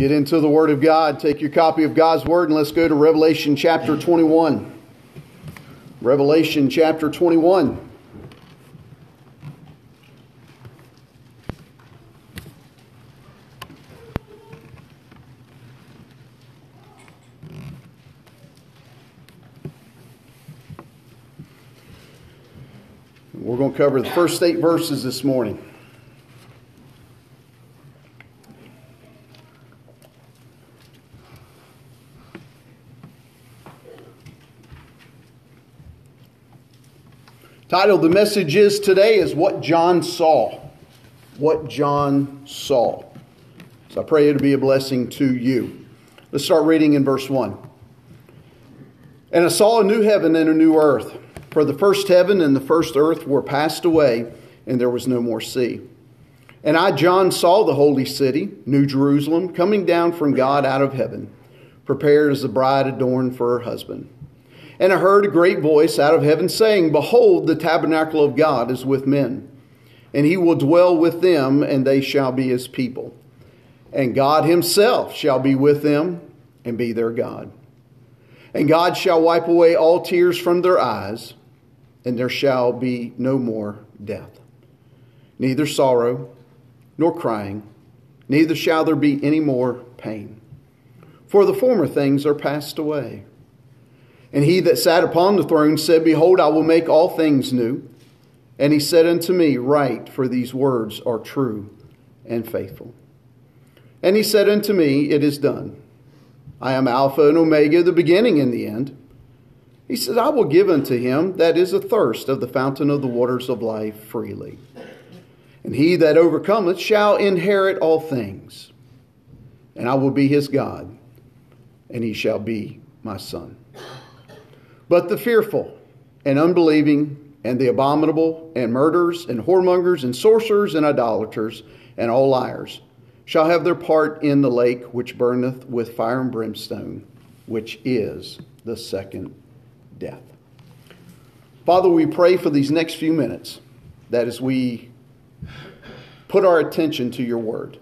Get into the Word of God. Take your copy of God's Word and let's go to Revelation chapter 21. Revelation chapter 21. We're going to cover the first eight verses this morning. Title the message is today is What John Saw. What John Saw. So I pray it'll be a blessing to you. Let's start reading in verse 1. And I saw a new heaven and a new earth, for the first heaven and the first earth were passed away, and there was no more sea. And I, John, saw the holy city, New Jerusalem, coming down from God out of heaven, prepared as a bride adorned for her husband. And I heard a great voice out of heaven saying, Behold, the tabernacle of God is with men, and he will dwell with them, and they shall be his people. And God himself shall be with them, and be their God. And God shall wipe away all tears from their eyes, and there shall be no more death, neither sorrow nor crying, neither shall there be any more pain. For the former things are passed away. And he that sat upon the throne said, Behold, I will make all things new. And he said unto me, Write, for these words are true and faithful. And he said unto me, It is done. I am Alpha and Omega, the beginning and the end. He said, I will give unto him that is athirst of the fountain of the waters of life freely. And he that overcometh shall inherit all things. And I will be his God, and he shall be my son. But the fearful and unbelieving and the abominable and murderers and whoremongers and sorcerers and idolaters and all liars shall have their part in the lake which burneth with fire and brimstone, which is the second death. Father, we pray for these next few minutes that as we put our attention to your word,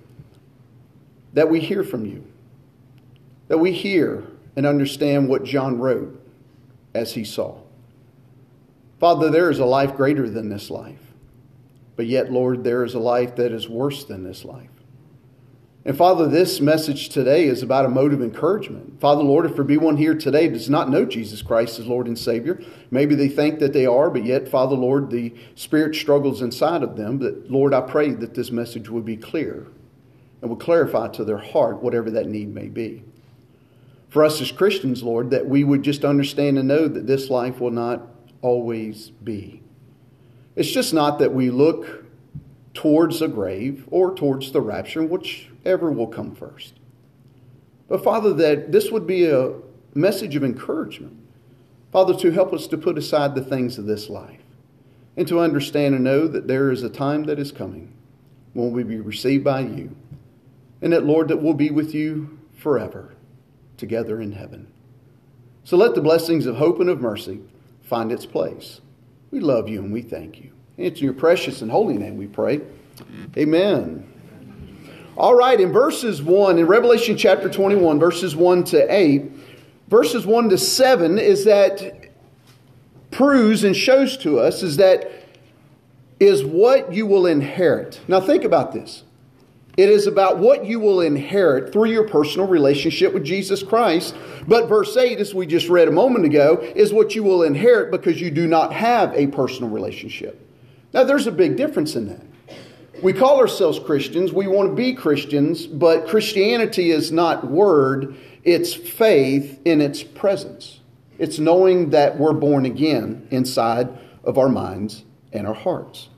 that we hear from you, that we hear and understand what John wrote as he saw. Father, there is a life greater than this life. But yet, Lord, there is a life that is worse than this life. And Father, this message today is about a mode of encouragement. Father, Lord, if there be one here today does not know Jesus Christ as Lord and Savior, maybe they think that they are, but yet, Father, Lord, the Spirit struggles inside of them. But Lord, I pray that this message would be clear and would clarify to their heart whatever that need may be for us as Christians, Lord, that we would just understand and know that this life will not always be. It's just not that we look towards the grave or towards the rapture, whichever will come first. But, Father, that this would be a message of encouragement. Father, to help us to put aside the things of this life and to understand and know that there is a time that is coming when we'll be received by you. And that, Lord, that we'll be with you forever together in heaven. So let the blessings of hope and of mercy find its place. We love you and we thank you. It's in your precious and holy name we pray. Amen. All right, in verses 1, in Revelation chapter 21, verses 1 to 8, verses 1 to 7 is that proves and shows to us is that is what you will inherit. Now think about this. It is about what you will inherit through your personal relationship with Jesus Christ. But verse 8, as we just read a moment ago, is what you will inherit because you do not have a personal relationship. Now, there's a big difference in that. We call ourselves Christians, we want to be Christians, but Christianity is not word, it's faith in its presence. It's knowing that we're born again inside of our minds and our hearts.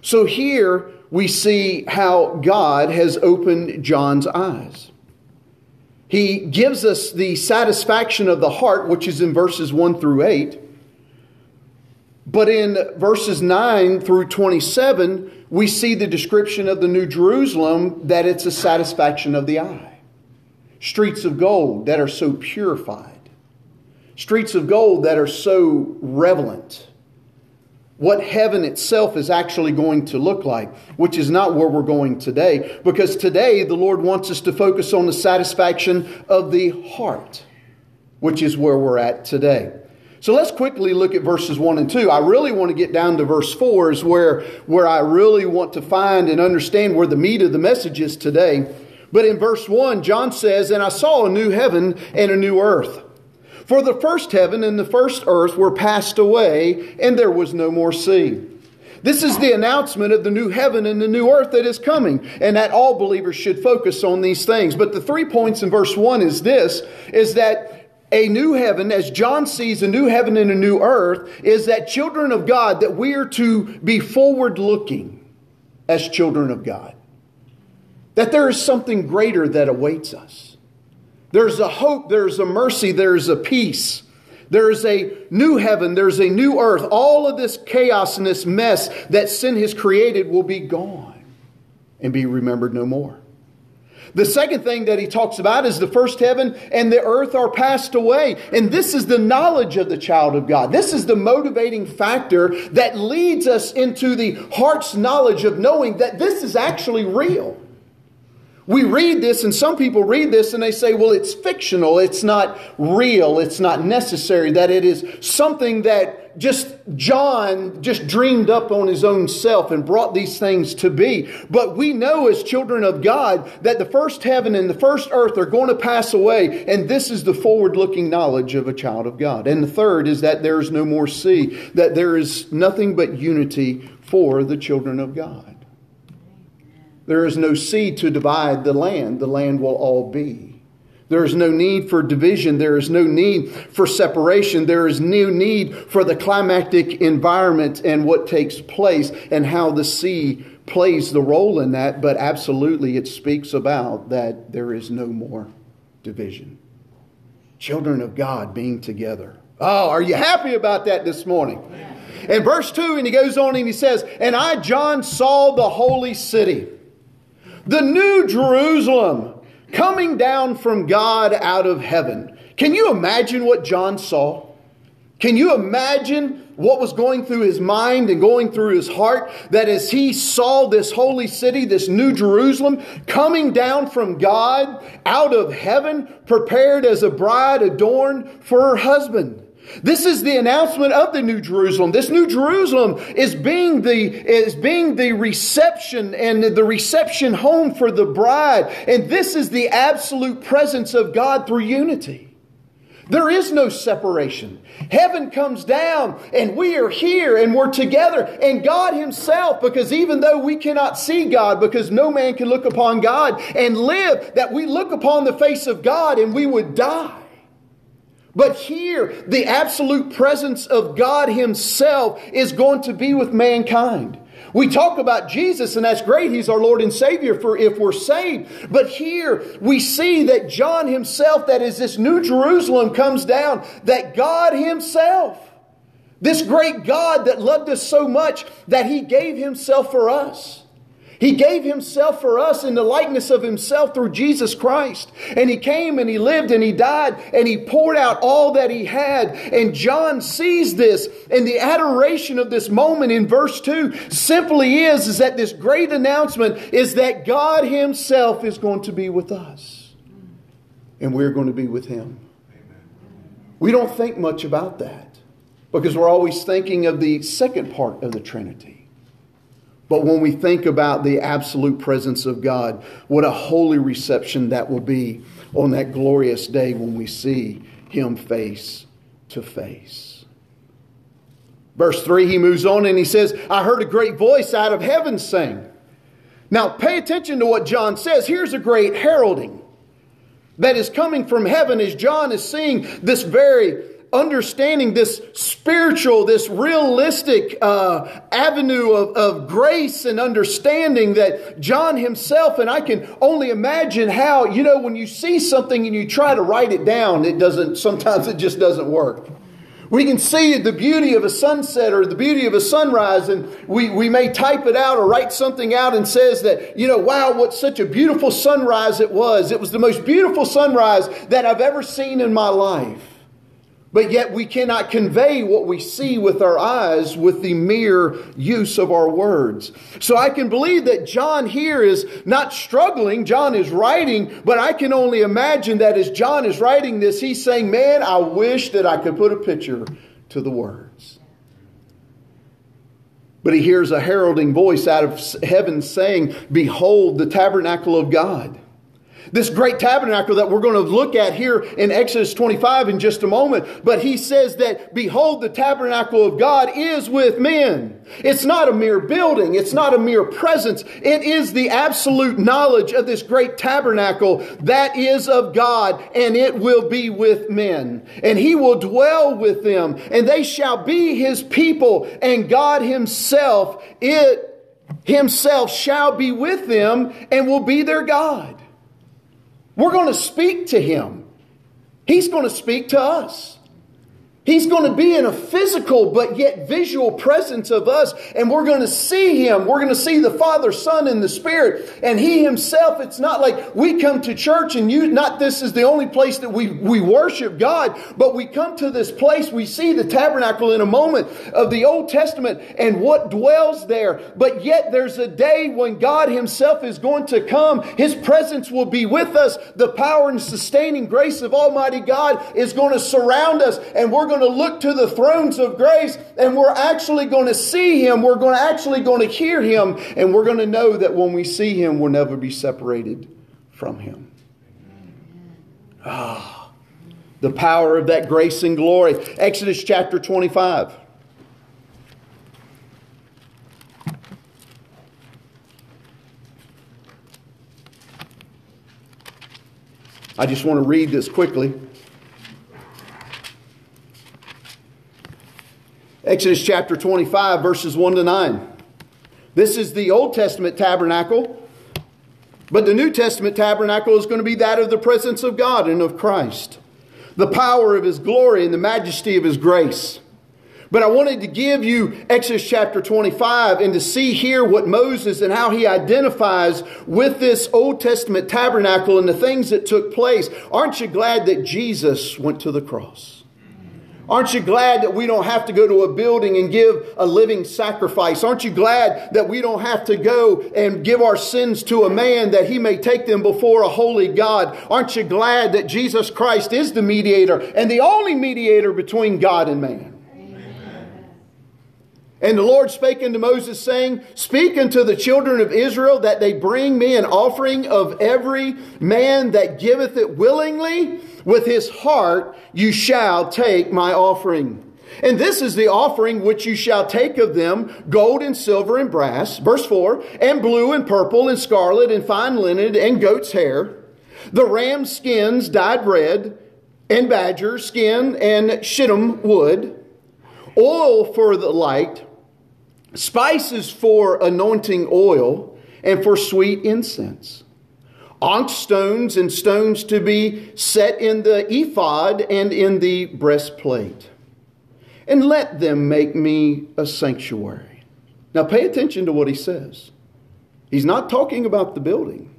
So here, we see how God has opened John's eyes. He gives us the satisfaction of the heart, which is in verses 1 through 8. But in verses 9 through 27, we see the description of the New Jerusalem that it's a satisfaction of the eye. Streets of gold that are so purified, streets of gold that are so relevant what heaven itself is actually going to look like, which is not where we're going today, because today the Lord wants us to focus on the satisfaction of the heart, which is where we're at today. So let's quickly look at verses 1 and 2. I really want to get down to verse 4 is where, where I really want to find and understand where the meat of the message is today. But in verse 1, John says, And I saw a new heaven and a new earth. For the first heaven and the first earth were passed away, and there was no more sea. This is the announcement of the new heaven and the new earth that is coming, and that all believers should focus on these things. But the three points in verse 1 is this is that a new heaven, as John sees a new heaven and a new earth, is that children of God, that we are to be forward looking as children of God. That there is something greater that awaits us. There's a hope, there's a mercy, there's a peace. There's a new heaven, there's a new earth. All of this chaos and this mess that sin has created will be gone and be remembered no more. The second thing that he talks about is the first heaven and the earth are passed away. And this is the knowledge of the child of God. This is the motivating factor that leads us into the heart's knowledge of knowing that this is actually real. We read this, and some people read this and they say, well, it's fictional, it's not real, it's not necessary, that it is something that just John just dreamed up on his own self and brought these things to be. But we know as children of God that the first heaven and the first earth are going to pass away, and this is the forward looking knowledge of a child of God. And the third is that there is no more sea, that there is nothing but unity for the children of God. There is no sea to divide the land, the land will all be. There is no need for division. There is no need for separation. There is no need for the climactic environment and what takes place and how the sea plays the role in that. But absolutely, it speaks about that there is no more division. Children of God being together. Oh, are you happy about that this morning? In verse 2, and he goes on and he says, And I, John, saw the holy city the new Jerusalem coming down from God out of heaven. Can you imagine what John saw? Can you imagine what was going through his mind and going through his heart that as he saw this holy city, this new Jerusalem, coming down from God out of heaven, prepared as a bride adorned for her husband? This is the announcement of the New Jerusalem. This New Jerusalem is being the, is being the reception and the reception home for the bride. And this is the absolute presence of God through unity. There is no separation. Heaven comes down and we are here and we're together. And God Himself, because even though we cannot see God, because no man can look upon God and live, that we look upon the face of God and we would die. But here, the absolute presence of God Himself is going to be with mankind. We talk about Jesus, and that's great. He's our Lord and Savior for if we're saved. But here we see that John himself, that is this new Jerusalem, comes down, that God Himself, this great God that loved us so much that He gave Himself for us. He gave himself for us in the likeness of himself through Jesus Christ. And he came and he lived and he died and he poured out all that he had. And John sees this and the adoration of this moment in verse 2 simply is, is that this great announcement is that God himself is going to be with us. And we're going to be with him. We don't think much about that because we're always thinking of the second part of the Trinity. But when we think about the absolute presence of God, what a holy reception that will be on that glorious day when we see Him face to face. Verse 3, he moves on and he says, I heard a great voice out of heaven saying. Now, pay attention to what John says. Here's a great heralding that is coming from heaven as John is seeing this very understanding this spiritual, this realistic uh, avenue of, of grace and understanding that John himself, and I can only imagine how, you know, when you see something and you try to write it down, it doesn't, sometimes it just doesn't work. We can see the beauty of a sunset or the beauty of a sunrise, and we, we may type it out or write something out and says that, you know, wow, what such a beautiful sunrise it was. It was the most beautiful sunrise that I've ever seen in my life. But yet we cannot convey what we see with our eyes with the mere use of our words. So I can believe that John here is not struggling. John is writing, but I can only imagine that as John is writing this, he's saying, Man, I wish that I could put a picture to the words. But he hears a heralding voice out of heaven saying, Behold, the tabernacle of God this great tabernacle that we're going to look at here in Exodus 25 in just a moment. But he says that, behold, the tabernacle of God is with men. It's not a mere building. It's not a mere presence. It is the absolute knowledge of this great tabernacle that is of God and it will be with men. And he will dwell with them and they shall be his people and God himself, it himself shall be with them and will be their God. We're going to speak to him. He's going to speak to us. He's going to be in a physical but yet visual presence of us, and we're going to see Him. We're going to see the Father, Son, and the Spirit. And He Himself, it's not like we come to church and you, not this is the only place that we, we worship God, but we come to this place, we see the tabernacle in a moment of the Old Testament and what dwells there. But yet there's a day when God Himself is going to come. His presence will be with us. The power and sustaining grace of Almighty God is going to surround us, and we're going going to look to the thrones of grace and we're actually going to see him. We're going to actually going to hear him and we're going to know that when we see him, we'll never be separated from him. Ah, the power of that grace and glory. Exodus chapter 25. I just want to read this quickly. Exodus chapter 25, verses 1 to 9. This is the Old Testament tabernacle, but the New Testament tabernacle is going to be that of the presence of God and of Christ, the power of His glory and the majesty of His grace. But I wanted to give you Exodus chapter 25 and to see here what Moses and how he identifies with this Old Testament tabernacle and the things that took place. Aren't you glad that Jesus went to the cross? Aren't you glad that we don't have to go to a building and give a living sacrifice? Aren't you glad that we don't have to go and give our sins to a man that he may take them before a holy God? Aren't you glad that Jesus Christ is the mediator and the only mediator between God and man? And the Lord spake unto Moses, saying, Speak unto the children of Israel that they bring me an offering of every man that giveth it willingly. With his heart you shall take my offering. And this is the offering which you shall take of them gold and silver and brass. Verse 4 and blue and purple and scarlet and fine linen and goat's hair, the ram skins dyed red, and badger skin and shittim wood, oil for the light, spices for anointing oil, and for sweet incense onyx stones and stones to be set in the ephod and in the breastplate. And let them make me a sanctuary. Now pay attention to what he says. He's not talking about the building,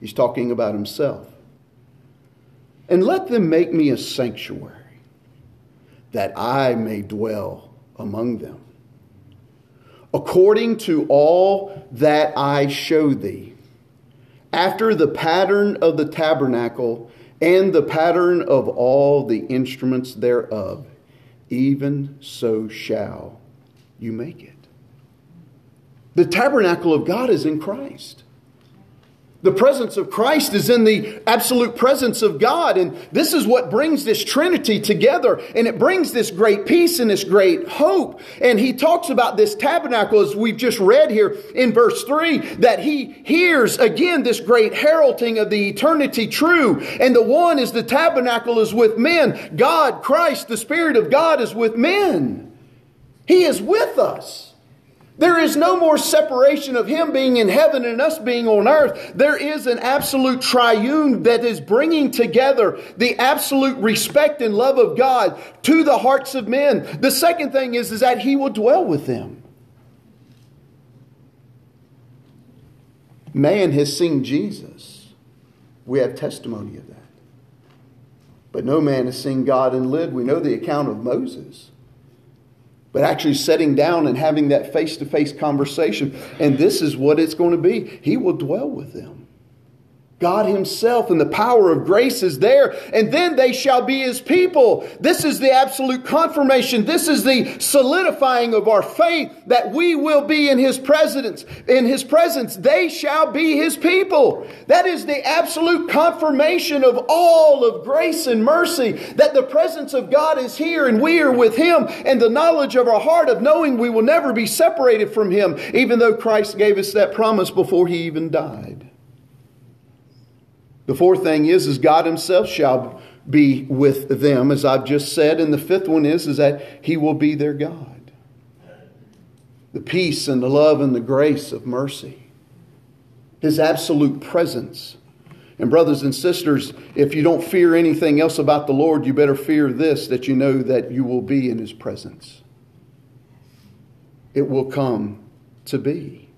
he's talking about himself. And let them make me a sanctuary that I may dwell among them. According to all that I show thee after the pattern of the tabernacle and the pattern of all the instruments thereof, even so shall you make it. The tabernacle of God is in Christ. The presence of Christ is in the absolute presence of God. And this is what brings this Trinity together. And it brings this great peace and this great hope. And he talks about this tabernacle, as we've just read here in verse 3, that he hears again this great heralding of the eternity true. And the one is the tabernacle is with men. God, Christ, the Spirit of God is with men. He is with us. There is no more separation of Him being in heaven and us being on earth. There is an absolute triune that is bringing together the absolute respect and love of God to the hearts of men. The second thing is, is that He will dwell with them. Man has seen Jesus. We have testimony of that. but no man has seen God and lived. We know the account of Moses. But actually sitting down and having that face to face conversation, and this is what it's going to be He will dwell with them. God Himself and the power of grace is there, and then they shall be His people. This is the absolute confirmation. This is the solidifying of our faith that we will be in His presence. In His presence, they shall be His people. That is the absolute confirmation of all of grace and mercy that the presence of God is here and we are with Him, and the knowledge of our heart of knowing we will never be separated from Him, even though Christ gave us that promise before He even died. The fourth thing is, is God Himself shall be with them, as I've just said. And the fifth one is, is that He will be their God. The peace and the love and the grace of mercy. His absolute presence. And, brothers and sisters, if you don't fear anything else about the Lord, you better fear this that you know that you will be in His presence. It will come to be.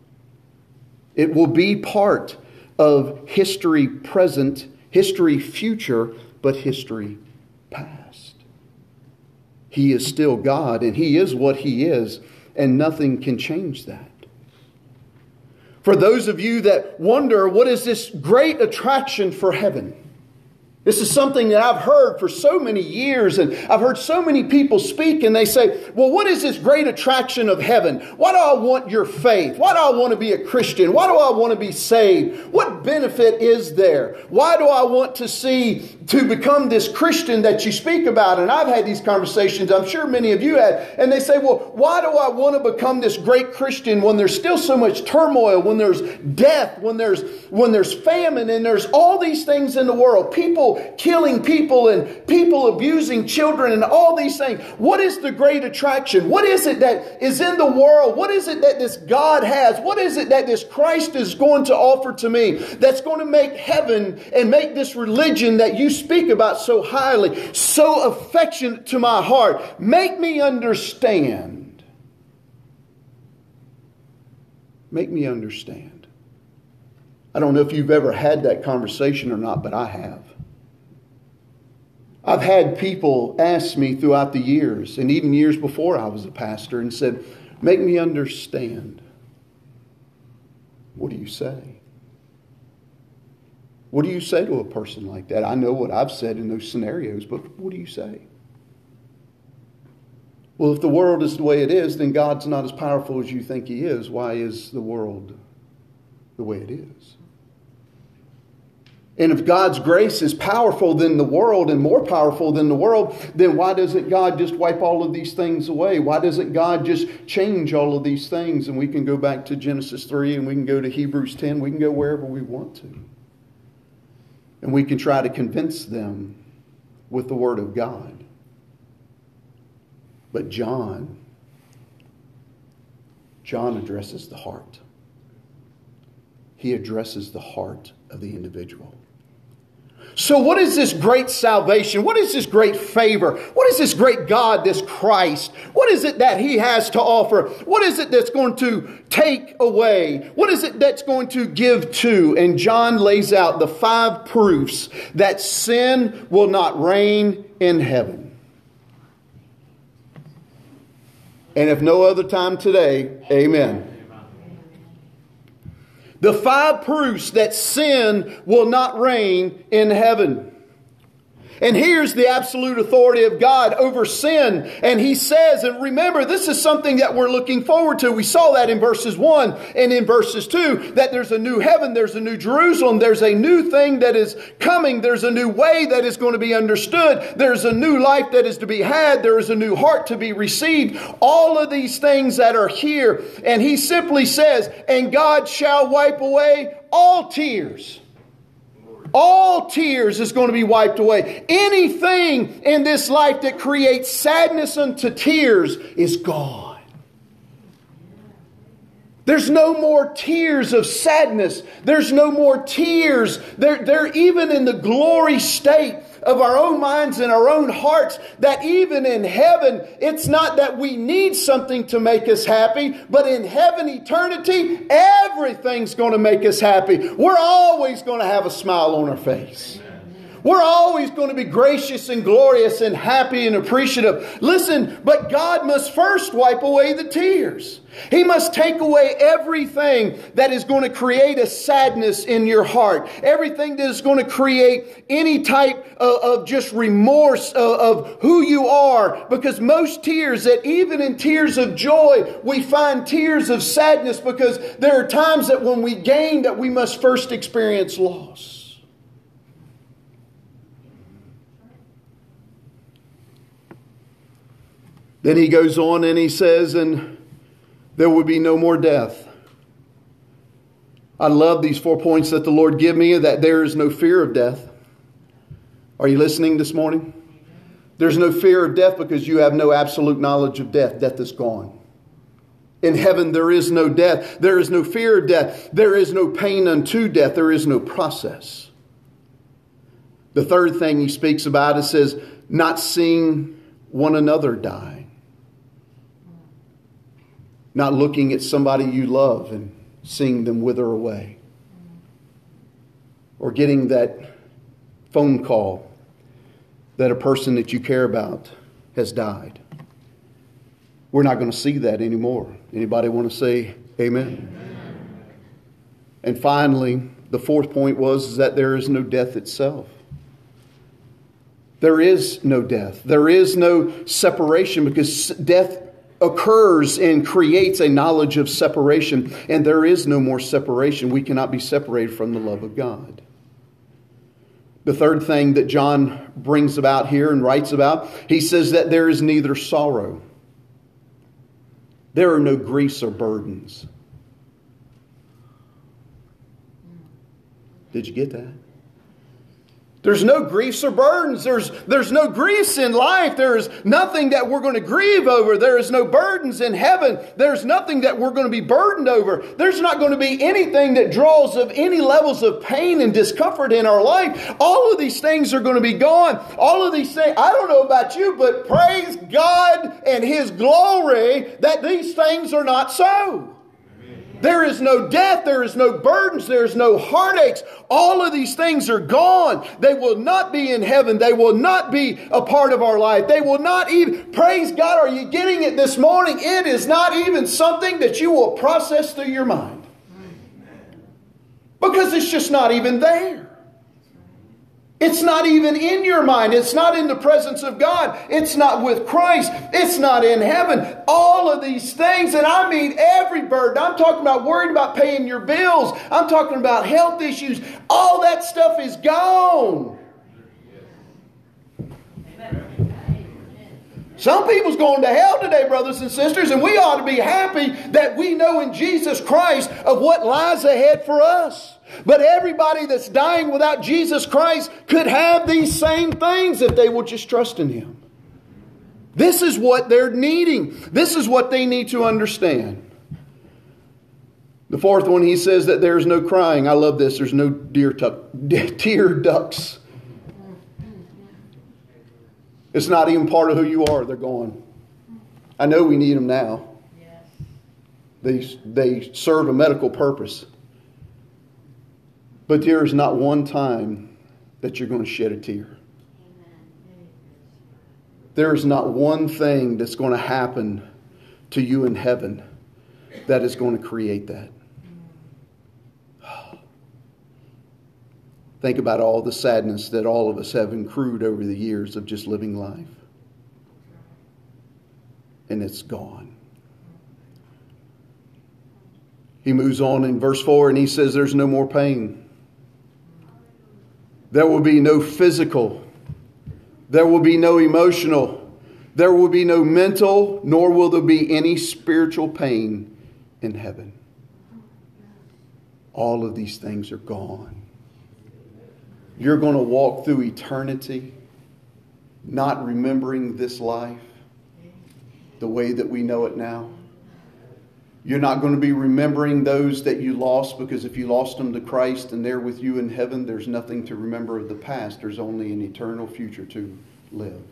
It will be part of history present, history future, but history past. He is still God, and He is what He is, and nothing can change that. For those of you that wonder, what is this great attraction for heaven? This is something that I've heard for so many years, and I've heard so many people speak, and they say, Well, what is this great attraction of heaven? Why do I want your faith? Why do I want to be a Christian? Why do I want to be saved? What benefit is there? Why do I want to see to become this Christian that you speak about? And I've had these conversations, I'm sure many of you had, and they say, Well, why do I want to become this great Christian when there's still so much turmoil, when there's death, when there's when there's famine, and there's all these things in the world? People killing people and people abusing children and all these things. What is the great attraction? What is it that is in the world? What is it that this God has? What is it that this Christ is going to offer to me that's going to make heaven and make this religion that you speak about so highly so affectionate to my heart? Make me understand. Make me understand. I don't know if you've ever had that conversation or not, but I have. I've had people ask me throughout the years, and even years before I was a pastor, and said, Make me understand. What do you say? What do you say to a person like that? I know what I've said in those scenarios, but what do you say? Well, if the world is the way it is, then God's not as powerful as you think He is. Why is the world the way it is? And if God's grace is powerful than the world and more powerful than the world, then why doesn't God just wipe all of these things away? Why doesn't God just change all of these things? And we can go back to Genesis 3 and we can go to Hebrews 10. We can go wherever we want to. And we can try to convince them with the Word of God. But John, John addresses the heart. He addresses the heart of the individual. So, what is this great salvation? What is this great favor? What is this great God, this Christ? What is it that He has to offer? What is it that's going to take away? What is it that's going to give to? And John lays out the five proofs that sin will not reign in heaven. And if no other time today, amen. The five proofs that sin will not reign in heaven. And here's the absolute authority of God over sin. And he says, and remember, this is something that we're looking forward to. We saw that in verses 1 and in verses 2 that there's a new heaven, there's a new Jerusalem, there's a new thing that is coming, there's a new way that is going to be understood, there's a new life that is to be had, there is a new heart to be received. All of these things that are here. And he simply says, and God shall wipe away all tears all tears is going to be wiped away. Anything in this life that creates sadness unto tears is gone. There's no more tears of sadness. There's no more tears. They're, they're even in the glory state of our own minds and our own hearts that even in heaven, it's not that we need something to make us happy, but in heaven, eternity, everything's going to make us happy. We're always going to have a smile on our face. We're always going to be gracious and glorious and happy and appreciative. Listen, but God must first wipe away the tears. He must take away everything that is going to create a sadness in your heart, everything that is going to create any type of, of just remorse of, of who you are. Because most tears, that even in tears of joy, we find tears of sadness because there are times that when we gain, that we must first experience loss. Then he goes on and he says, and there will be no more death. I love these four points that the Lord give me that there is no fear of death. Are you listening this morning? There's no fear of death because you have no absolute knowledge of death. Death is gone. In heaven, there is no death. There is no fear of death. There is no pain unto death. There is no process. The third thing he speaks about is says, not seeing one another die not looking at somebody you love and seeing them wither away, or getting that phone call that a person that you care about has died. We're not going to see that anymore. Anybody want to say amen? amen? And finally, the fourth point was that there is no death itself. There is no death. There is no separation because death occurs and creates a knowledge of separation, and there is no more separation. We cannot be separated from the love of God. The third thing that John brings about here and writes about, he says that there is neither sorrow, there are no griefs or burdens. Did you get that? There's no griefs or burdens. There's, there's no griefs in life. There is nothing that we're going to grieve over. There is no burdens in heaven. There's nothing that we're going to be burdened over. There's not going to be anything that draws of any levels of pain and discomfort in our life. All of these things are going to be gone. All of these things, I don't know about you, but praise God and His glory that these things are not so. There is no death. There is no burdens. There is no heartaches. All of these things are gone. They will not be in heaven. They will not be a part of our life. They will not even, praise God, are you getting it this morning? It is not even something that you will process through your mind. Because it's just not even there. It's not even in your mind. It's not in the presence of God. It's not with Christ. It's not in heaven. All of these things, and I mean every burden. I'm talking about worrying about paying your bills. I'm talking about health issues. All that stuff is gone. Some people's going to hell today, brothers and sisters, and we ought to be happy that we know in Jesus Christ of what lies ahead for us. But everybody that's dying without Jesus Christ could have these same things if they will just trust in Him. This is what they're needing. This is what they need to understand. The fourth one, he says that there's no crying. I love this. There's no deer tuck, tear ducts. It's not even part of who you are. They're gone. I know we need them now. They, they serve a medical purpose. But there is not one time that you're going to shed a tear. There is not one thing that's going to happen to you in heaven that is going to create that. Think about all the sadness that all of us have accrued over the years of just living life. And it's gone. He moves on in verse 4 and he says, There's no more pain. There will be no physical. There will be no emotional. There will be no mental, nor will there be any spiritual pain in heaven. All of these things are gone. You're going to walk through eternity not remembering this life the way that we know it now. You're not going to be remembering those that you lost because if you lost them to Christ and they're with you in heaven, there's nothing to remember of the past. There's only an eternal future to live.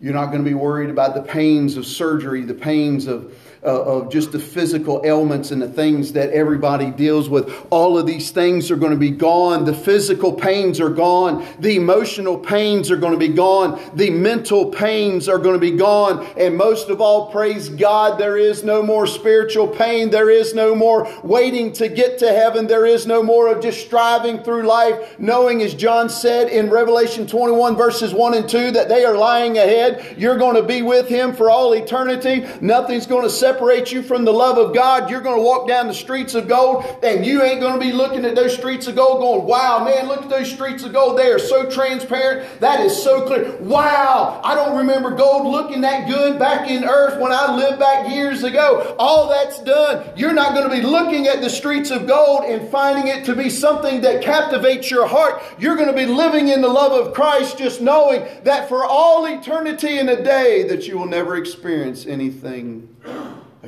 You're not going to be worried about the pains of surgery, the pains of Uh, of just the physical ailments and the things that everybody deals with. All of these things are going to be gone. The physical pains are gone. The emotional pains are going to be gone. The mental pains are going to be gone. And most of all, praise God, there is no more spiritual pain. There is no more waiting to get to heaven. There is no more of just striving through life, knowing, as John said in Revelation 21, verses 1 and 2, that they are lying ahead. You're going to be with Him for all eternity. Nothing's going to separate you from the love of God. You're going to walk down the streets of gold and you ain't going to be looking at those streets of gold going, wow, man, look at those streets of gold. They are so transparent. That is so clear. Wow, I don't remember gold looking that good back in earth when I lived back years ago. All that's done. You're not going to be looking at the streets of gold and finding it to be something that captivates your heart. You're going to be living in the love of Christ, just knowing that for all eternity in a day that you will never experience anything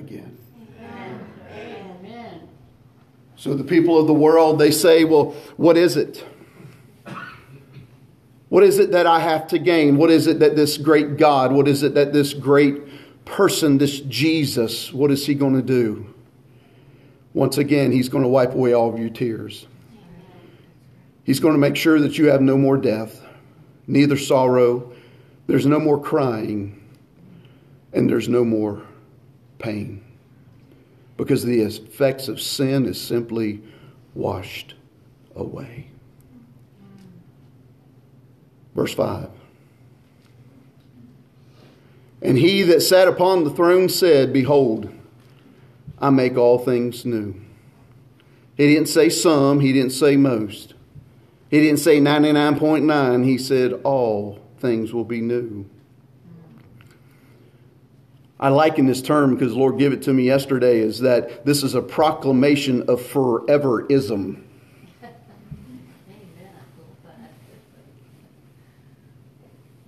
again. Amen. So the people of the world, they say, well, what is it? What is it that I have to gain? What is it that this great God, what is it that this great person, this Jesus, what is he going to do? Once again, he's going to wipe away all of your tears. He's going to make sure that you have no more death, neither sorrow, there's no more crying, and there's no more pain because the effects of sin is simply washed away. Verse 5. And he that sat upon the throne said, Behold, I make all things new. He didn't say some, he didn't say most. He didn't say 99.9, he said, All things will be new. I liken this term because the Lord gave it to me yesterday is that this is a proclamation of foreverism.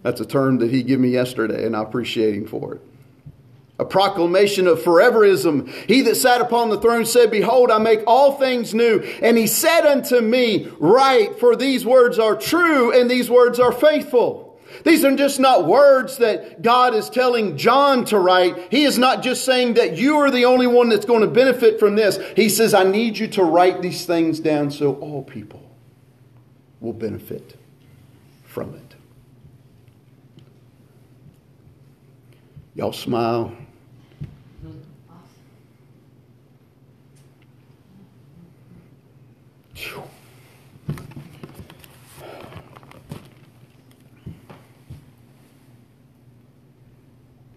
That's a term that he gave me yesterday, and I appreciate him for it. A proclamation of foreverism. He that sat upon the throne said, Behold, I make all things new. And he said unto me, Write, for these words are true, and these words are faithful. These are just not words that God is telling John to write. He is not just saying that you are the only one that's going to benefit from this. He says, I need you to write these things down so all people will benefit from it. Y'all smile.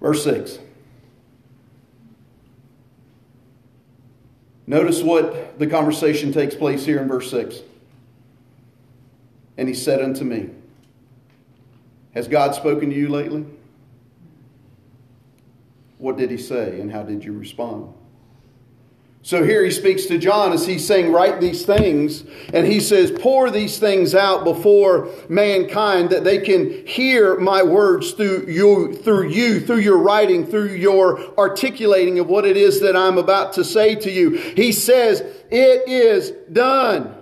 Verse 6. Notice what the conversation takes place here in verse 6. And he said unto me, Has God spoken to you lately? What did he say, and how did you respond? So here he speaks to John as he's saying, Write these things. And he says, Pour these things out before mankind that they can hear my words through you, through you, through your writing, through your articulating of what it is that I'm about to say to you. He says, It is done.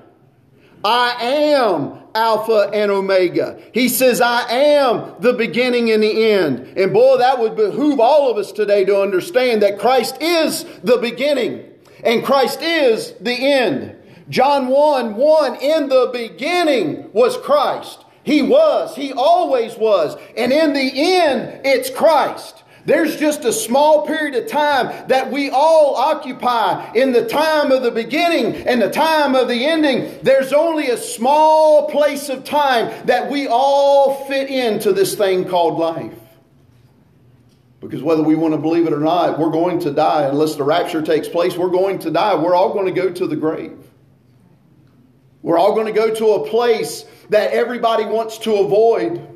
I am Alpha and Omega. He says, I am the beginning and the end. And boy, that would behoove all of us today to understand that Christ is the beginning. And Christ is the end. John 1 1 In the beginning was Christ. He was, He always was. And in the end, it's Christ. There's just a small period of time that we all occupy in the time of the beginning and the time of the ending. There's only a small place of time that we all fit into this thing called life. Because whether we want to believe it or not, we're going to die. Unless the rapture takes place, we're going to die. We're all going to go to the grave. We're all going to go to a place that everybody wants to avoid.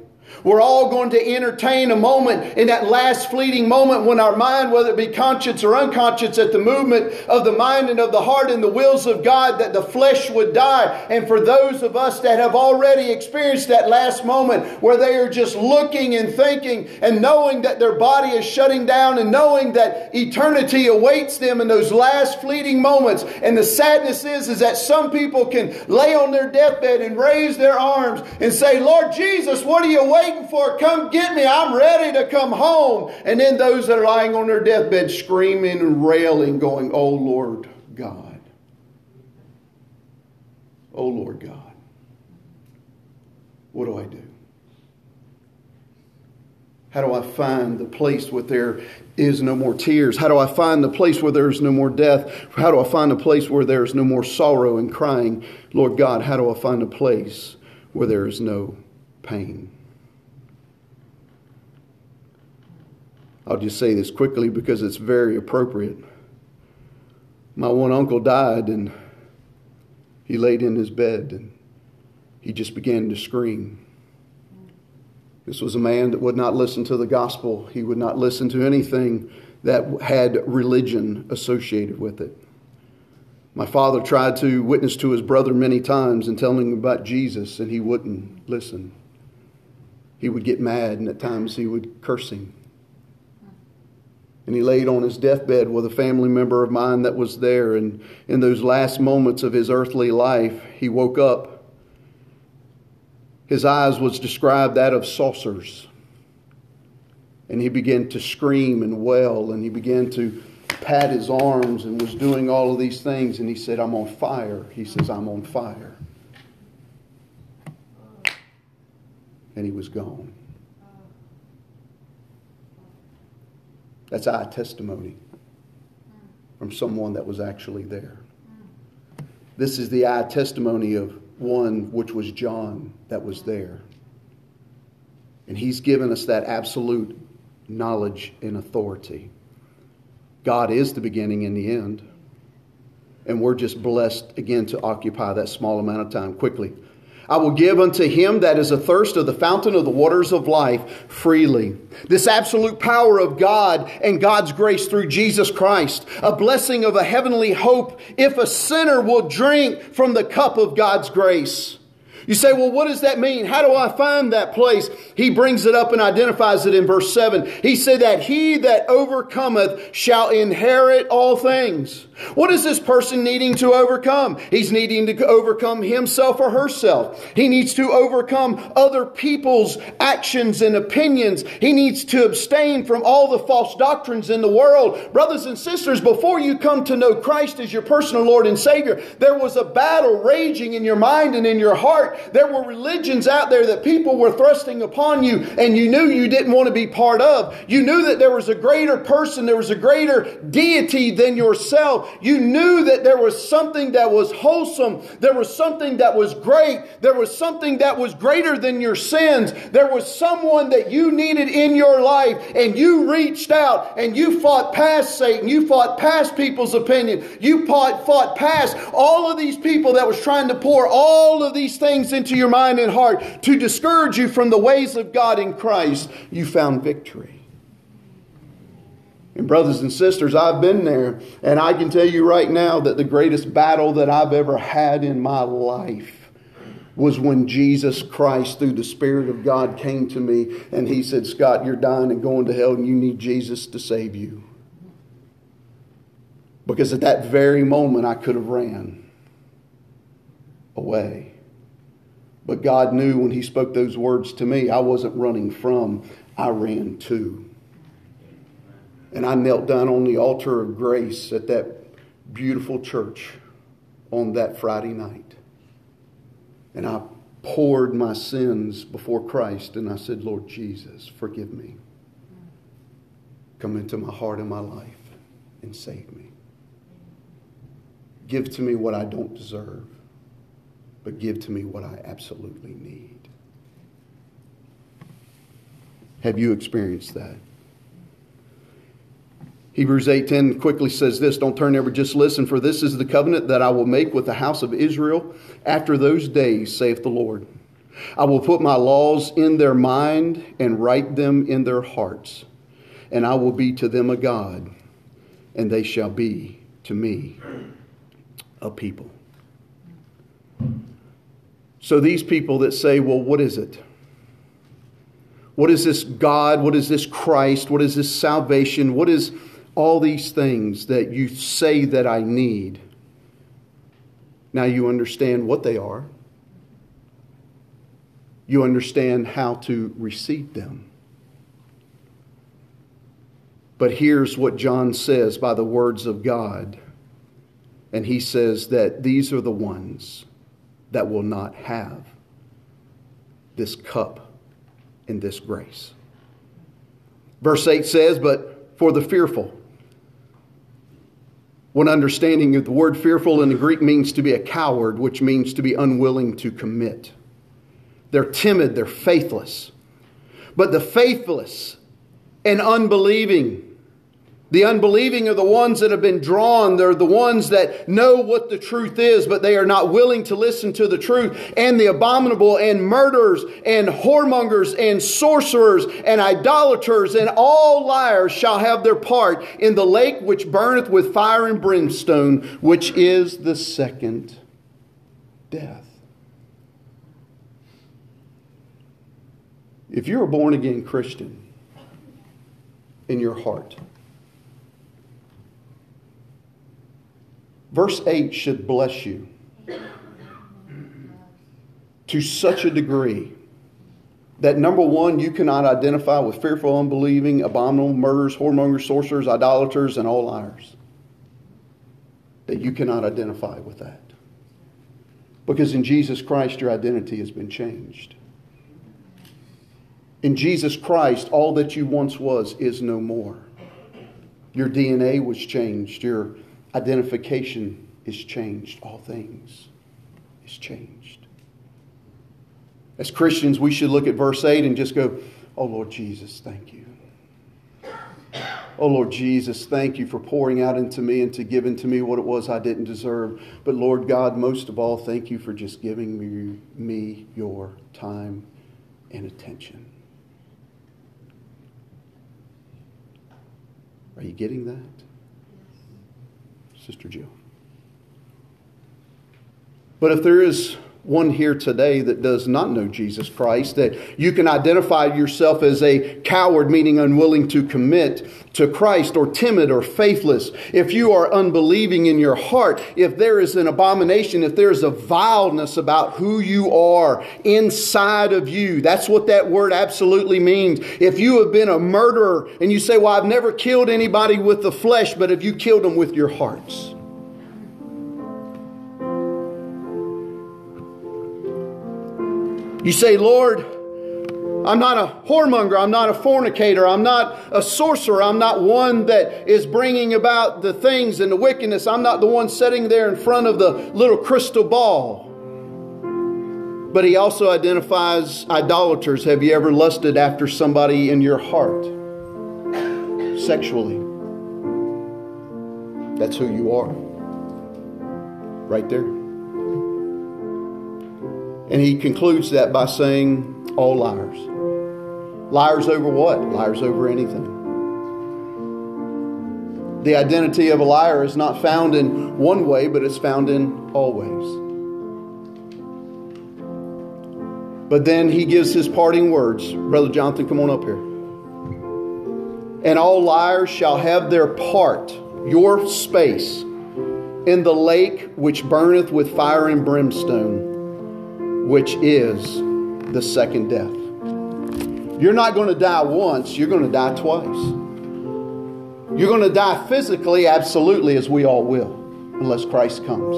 We're all going to entertain a moment in that last fleeting moment when our mind, whether it be conscious or unconscious, at the movement of the mind and of the heart and the wills of God, that the flesh would die. And for those of us that have already experienced that last moment where they are just looking and thinking and knowing that their body is shutting down and knowing that eternity awaits them in those last fleeting moments. And the sadness is, is that some people can lay on their deathbed and raise their arms and say, Lord Jesus, what are you waiting? Waiting for. Come get me. I'm ready to come home. And then those that are lying on their deathbed screaming and railing, going, Oh Lord God. Oh Lord God. What do I do? How do I find the place where there is no more tears? How do I find the place where there is no more death? How do I find a place where there is no more sorrow and crying? Lord God, how do I find a place where there is no pain? I'll just say this quickly because it's very appropriate. My one uncle died and he laid in his bed and he just began to scream. This was a man that would not listen to the gospel. He would not listen to anything that had religion associated with it. My father tried to witness to his brother many times and tell him about Jesus, and he wouldn't listen. He would get mad, and at times he would curse him. And he laid on his deathbed with a family member of mine that was there. And in those last moments of his earthly life, he woke up his eyes was described that of saucers. And he began to scream and wail, and he began to pat his arms and was doing all of these things. And he said, I'm on fire. He says, I'm on fire. And he was gone. That's eye testimony from someone that was actually there. This is the eye testimony of one which was John that was there. And he's given us that absolute knowledge and authority. God is the beginning and the end. And we're just blessed again to occupy that small amount of time quickly. I will give unto him that is athirst of the fountain of the waters of life freely. This absolute power of God and God's grace through Jesus Christ, a blessing of a heavenly hope if a sinner will drink from the cup of God's grace. You say, well, what does that mean? How do I find that place? He brings it up and identifies it in verse 7. He said that he that overcometh shall inherit all things. What is this person needing to overcome? He's needing to overcome himself or herself. He needs to overcome other people's actions and opinions. He needs to abstain from all the false doctrines in the world. Brothers and sisters, before you come to know Christ as your personal Lord and Savior, there was a battle raging in your mind and in your heart. There were religions out there that people were thrusting upon you and you knew you didn't want to be part of. You knew that there was a greater person, there was a greater deity than yourself you knew that there was something that was wholesome. There was something that was great. There was something that was greater than your sins. There was someone that you needed in your life and you reached out and you fought past Satan. You fought past people's opinion. You fought, fought past all of these people that was trying to pour all of these things into your mind and heart to discourage you from the ways of God in Christ. You found victory. And, brothers and sisters, I've been there, and I can tell you right now that the greatest battle that I've ever had in my life was when Jesus Christ, through the Spirit of God, came to me and He said, Scott, you're dying and going to hell, and you need Jesus to save you. Because at that very moment, I could have ran away. But God knew when He spoke those words to me, I wasn't running from, I ran to. And I knelt down on the altar of grace at that beautiful church on that Friday night. And I poured my sins before Christ and I said, Lord Jesus, forgive me. Come into my heart and my life and save me. Give to me what I don't deserve, but give to me what I absolutely need. Have you experienced that? Hebrews 8:10 quickly says this, don't turn ever, just listen, for this is the covenant that I will make with the house of Israel after those days, saith the Lord. I will put my laws in their mind and write them in their hearts, and I will be to them a God, and they shall be to me a people. So these people that say, well, what is it? What is this God? What is this Christ? What is this salvation? What is all these things that you say that I need. Now you understand what they are. you understand how to receive them. But here's what John says by the words of God. And he says that these are the ones that will not have this cup and this grace. Verse 8 says, But for the fearful, one understanding of the word fearful in the Greek means to be a coward, which means to be unwilling to commit. They're timid, they're faithless. But the faithless and unbelieving, the unbelieving are the ones that have been drawn. They're the ones that know what the truth is, but they are not willing to listen to the truth. And the abominable and murderers and whoremongers and sorcerers and idolaters and all liars shall have their part in the lake which burneth with fire and brimstone, which is the second death. If you're a born again Christian in your heart, verse 8 should bless you to such a degree that number one, you cannot identify with fearful, unbelieving, abominable, murderers, whoremongers, sorcerers, idolaters, and all liars. That you cannot identify with that. Because in Jesus Christ, your identity has been changed. In Jesus Christ, all that you once was is no more. Your DNA was changed. Your identification is changed. All things is changed. As Christians, we should look at verse 8 and just go, Oh Lord Jesus, thank you. Oh Lord Jesus, thank you for pouring out into me and to giving to me what it was I didn't deserve. But Lord God, most of all, thank you for just giving me, me your time and attention. Are you getting that? Sister Jill. But if there is one here today that does not know Jesus Christ, that you can identify yourself as a coward, meaning unwilling to commit to Christ, or timid or faithless, if you are unbelieving in your heart, if there is an abomination, if there is a vileness about who you are inside of you, that's what that word absolutely means. If you have been a murderer and you say, Well, I've never killed anybody with the flesh, but have you killed them with your hearts? You say, Lord, I'm not a whoremonger. I'm not a fornicator. I'm not a sorcerer. I'm not one that is bringing about the things and the wickedness. I'm not the one sitting there in front of the little crystal ball. But he also identifies idolaters. Have you ever lusted after somebody in your heart? Sexually. That's who you are. Right there. And he concludes that by saying, all liars. Liars over what? Liars over anything. The identity of a liar is not found in one way, but it's found in all ways. But then he gives his parting words. Brother Jonathan, come on up here. And all liars shall have their part, your space, in the lake which burneth with fire and brimstone which is the second death. You're not going to die once, you're going to die twice. You're going to die physically, absolutely, as we all will, unless Christ comes.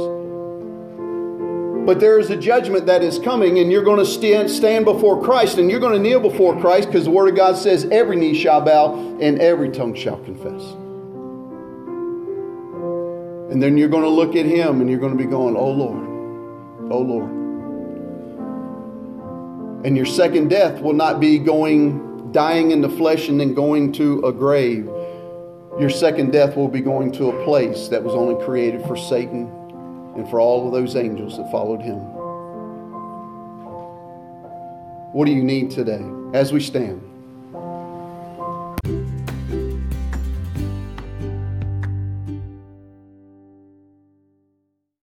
But there is a judgment that is coming, and you're going to stand, stand before Christ, and you're going to kneel before Christ because the Word of God says every knee shall bow and every tongue shall confess. And then you're going to look at Him and you're going to be going, Oh Lord, oh Lord. And your second death will not be going, dying in the flesh and then going to a grave. Your second death will be going to a place that was only created for Satan and for all of those angels that followed him. What do you need today as we stand?